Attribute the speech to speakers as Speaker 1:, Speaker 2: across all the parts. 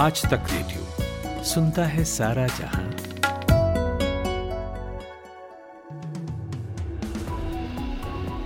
Speaker 1: आज तक रेडियो सुनता है सारा जहाँ।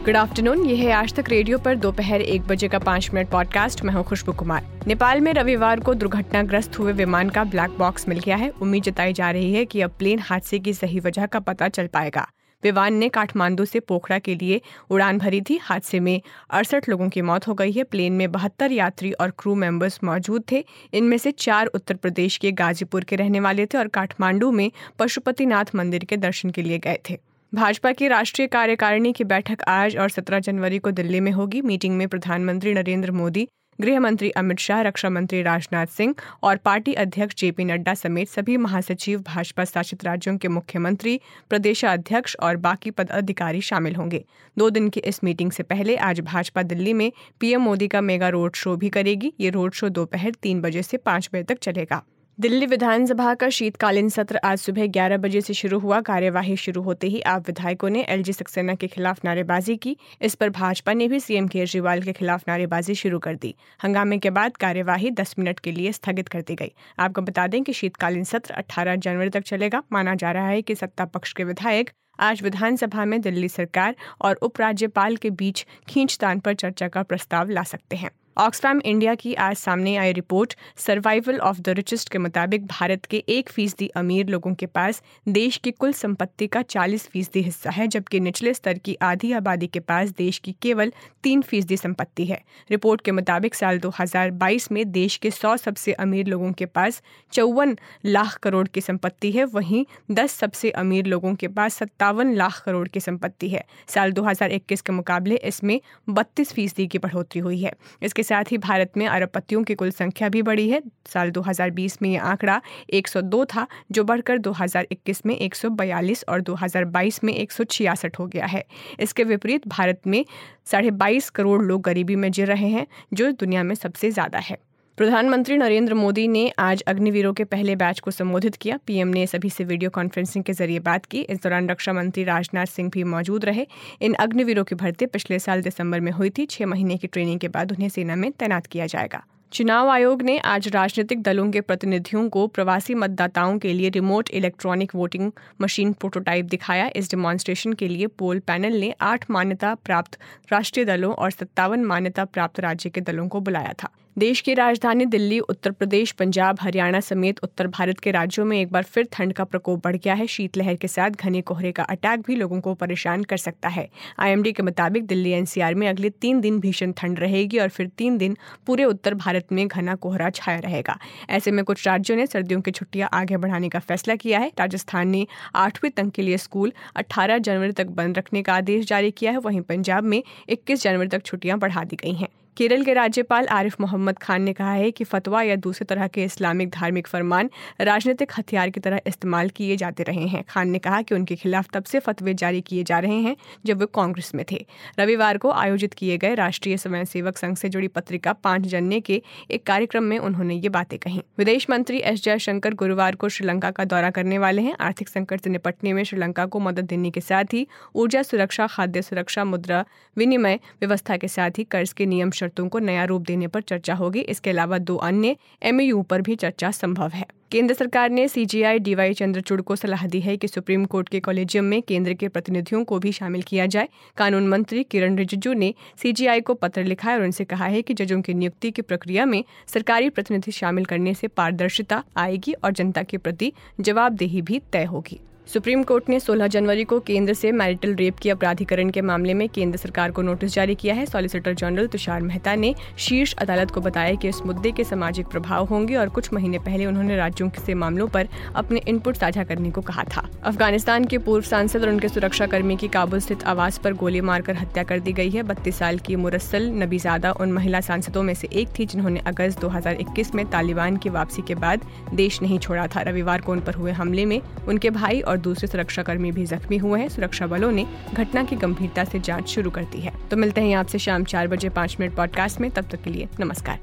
Speaker 2: गुड आफ्टरनून ये है आज तक रेडियो पर दोपहर एक बजे का पाँच मिनट पॉडकास्ट मैं हूँ खुशबू कुमार। नेपाल में रविवार को दुर्घटनाग्रस्त हुए विमान का ब्लैक बॉक्स मिल गया है। उम्मीद जताई जा रही है कि अब प्लेन हादसे की सही वजह का पता चल पाएगा। विमान ने काठमांडू से पोखरा के लिए उड़ान भरी थी। हादसे में अड़सठ लोगों की मौत हो गई है। प्लेन में बहत्तर यात्री और क्रू मेंबर्स मौजूद थे। इनमें से चार उत्तर प्रदेश के गाजीपुर के रहने वाले थे और काठमांडू में पशुपतिनाथ मंदिर के दर्शन के लिए गए थे। भाजपा की राष्ट्रीय कार्यकारिणी की बैठक आज और 17 जनवरी को दिल्ली में होगी। मीटिंग में प्रधानमंत्री नरेंद्र मोदी गृह मंत्री अमित शाह रक्षा मंत्री राजनाथ सिंह और पार्टी अध्यक्ष जेपी नड्डा समेत सभी महासचिव, भाजपा शासित राज्यों के मुख्यमंत्री, प्रदेशाध्यक्ष और बाकी पदाधिकारी शामिल होंगे। दो दिन की इस मीटिंग से पहले आज भाजपा दिल्ली में पीएम मोदी का मेगा रोड शो भी करेगी। ये रोड शो दोपहर तीन बजे से पाँच बजे तक चलेगा। दिल्ली विधानसभा का शीतकालीन सत्र आज सुबह 11 बजे से शुरू हुआ। कार्यवाही शुरू होते ही आप विधायकों ने एलजी सक्सेना के खिलाफ नारेबाजी की। इस पर भाजपा ने भी सीएम केजरीवाल के खिलाफ नारेबाजी शुरू कर दी। हंगामे के बाद कार्यवाही 10 मिनट के लिए स्थगित कर दी गई। आपको बता दें कि शीतकालीन सत्र 18 जनवरी तक चलेगा। माना जा रहा है कि सत्ता पक्ष के विधायक आज विधानसभा में दिल्ली सरकार और उपराज्यपाल के बीच खींचतान पर चर्चा का प्रस्ताव ला सकते हैं। ऑक्सफैम इंडिया की आज सामने आई report survival of the richest के मुताबिक भारत के एक फ़ीसदी अमीर लोगों के पास देश की कुल संपत्ति का चालीस फ़ीसदी हिस्सा है, जबकि निचले स्तर की आधी आबादी के पास देश की केवल तीन फ़ीसदी संपत्ति है। रिपोर्ट के मुताबिक साल 2022 में देश के सौ सबसे अमीर लोगों के पास चौवन लाख करोड़ की संपत्ति है, वहीं दस सबसे अमीर लोगों के पास सत्तावन लाख करोड़ की संपत्ति है। साल 2021 के मुकाबले इसमें बत्तीस फ़ीसदी की बढ़ोतरी हुई है। इसके साथ ही भारत में अरबपतियों की कुल संख्या भी बढ़ी है। साल 2020 में ये आंकड़ा 102 था, जो बढ़कर 2021 में 142 और 2022 में एक सौ छियासठ हो गया है। इसके विपरीत भारत में साढ़े बाईस करोड़ लोग गरीबी में जी रहे हैं, जो दुनिया में सबसे ज़्यादा है। प्रधानमंत्री नरेंद्र मोदी ने आज अग्निवीरों के पहले बैच को संबोधित किया। पीएम ने सभी से वीडियो कॉन्फ्रेंसिंग के ज़रिए बात की। इस दौरान रक्षा मंत्री राजनाथ सिंह भी मौजूद रहे। इन अग्निवीरों की भर्ती पिछले साल दिसंबर में हुई थी। छह महीने की ट्रेनिंग के बाद उन्हें सेना में तैनात किया जाएगा। चुनाव आयोग ने आज राजनीतिक दलों के प्रतिनिधियों को प्रवासी मतदाताओं के लिए remote electronic voting machine prototype दिखाया। इस डिमॉन्स्ट्रेशन के लिए पोल पैनल ने आठ मान्यता प्राप्त राष्ट्रीय दलों और सत्तावन मान्यता प्राप्त राज्य के दलों को बुलाया था। देश की राजधानी दिल्ली, उत्तर प्रदेश, पंजाब, हरियाणा समेत उत्तर भारत के राज्यों में एक बार फिर ठंड का प्रकोप बढ़ गया है। शीतलहर के साथ घने कोहरे का अटैक भी लोगों को परेशान कर सकता है। आईएमडी के मुताबिक दिल्ली एनसीआर में अगले तीन दिन भीषण ठंड रहेगी और फिर तीन दिन पूरे उत्तर भारत में घना कोहरा छाया रहेगा। ऐसे में कुछ राज्यों ने सर्दियों की छुट्टियाँ आगे बढ़ाने का फैसला किया है। राजस्थान ने आठवीं तक के लिए स्कूल अट्ठारह जनवरी तक बंद रखने का आदेश जारी किया है। वहीं पंजाब में इक्कीस जनवरी तक छुट्टियाँ बढ़ा दी गई हैं। केरल के राज्यपाल आरिफ मोहम्मद खान ने कहा है कि फतवा या दूसरे तरह के इस्लामिक धार्मिक फरमान राजनीतिक हथियार की तरह इस्तेमाल किए जाते रहे हैं। खान ने कहा कि उनके खिलाफ तब से फतवे जारी किए जा रहे हैं जब वे कांग्रेस में थे। रविवार को आयोजित किए गए राष्ट्रीय स्वयंसेवक संघ से जुड़ी पत्रिका पाँच जनने के एक कार्यक्रम में उन्होंने ये बातें कही। विदेश मंत्री एस जयशंकर गुरुवार को श्रीलंका का दौरा करने वाले हैं। आर्थिक संकट से निपटने में श्रीलंका को मदद देने के साथ ही ऊर्जा सुरक्षा, खाद्य सुरक्षा, मुद्रा विनिमय व्यवस्था के साथ ही कर्ज के नियम शर्तों को नया रूप देने पर चर्चा होगी। इसके अलावा दो अन्य एमयू पर भी चर्चा संभव है। केंद्र सरकार ने सीजीआई डीवाई चंद्रचूड़ को सलाह दी है कि सुप्रीम कोर्ट के कॉलेजियम में केंद्र के प्रतिनिधियों को भी शामिल किया जाए। कानून मंत्री किरण रिजिजू ने सीजीआई को पत्र लिखा है और उनसे कहा है कि जजों की नियुक्ति की प्रक्रिया में सरकारी प्रतिनिधि शामिल करने से पारदर्शिता आएगी और जनता के प्रति जवाबदेही भी तय होगी। सुप्रीम कोर्ट ने 16 जनवरी को केंद्र से मैरिटल रेप की अपराधीकरण के मामले में केंद्र सरकार को नोटिस जारी किया है। सॉलिसिटर जनरल तुषार मेहता ने शीर्ष अदालत को बताया कि इस मुद्दे के सामाजिक प्रभाव होंगे और कुछ महीने पहले उन्होंने राज्यों से मामलों पर अपने इनपुट साझा करने को कहा था। अफ़गानिस्तान के पूर्व सांसद और उनके सुरक्षा कर्मी की काबुल स्थित आवास पर गोली मारकर हत्या कर दी गई है। बत्तीस साल की मुरसल नबीजादा उन महिला सांसदों में से एक थी जिन्होंने अगस्त 2021 में तालिबान की वापसी के बाद देश नहीं छोड़ा था। रविवार को उन पर हुए हमले में उनके भाई और दूसरे सुरक्षाकर्मी भी जख्मी हुए हैं। सुरक्षा बलों ने घटना की गंभीरता से जाँच शुरू कर दी है। तो मिलते हैं आपसे शाम चार बजे पाँच मिनट पॉडकास्ट में। तब तक के लिए नमस्कार।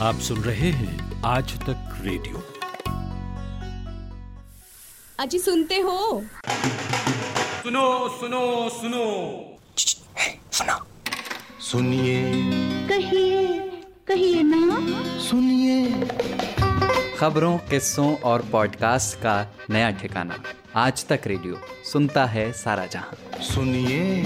Speaker 1: आप सुन रहे हैं आज तक रेडियो।
Speaker 3: अजी सुनते हो?
Speaker 4: सुनो सुनो सुनो।
Speaker 5: सुनिए।
Speaker 6: कहिए
Speaker 3: कहिए ना।
Speaker 5: सुनिए।
Speaker 6: खबरों, किस्सों और पॉडकास्ट का नया ठिकाना। आज तक रेडियो, सुनता है सारा जहाँ।
Speaker 5: सुनिए।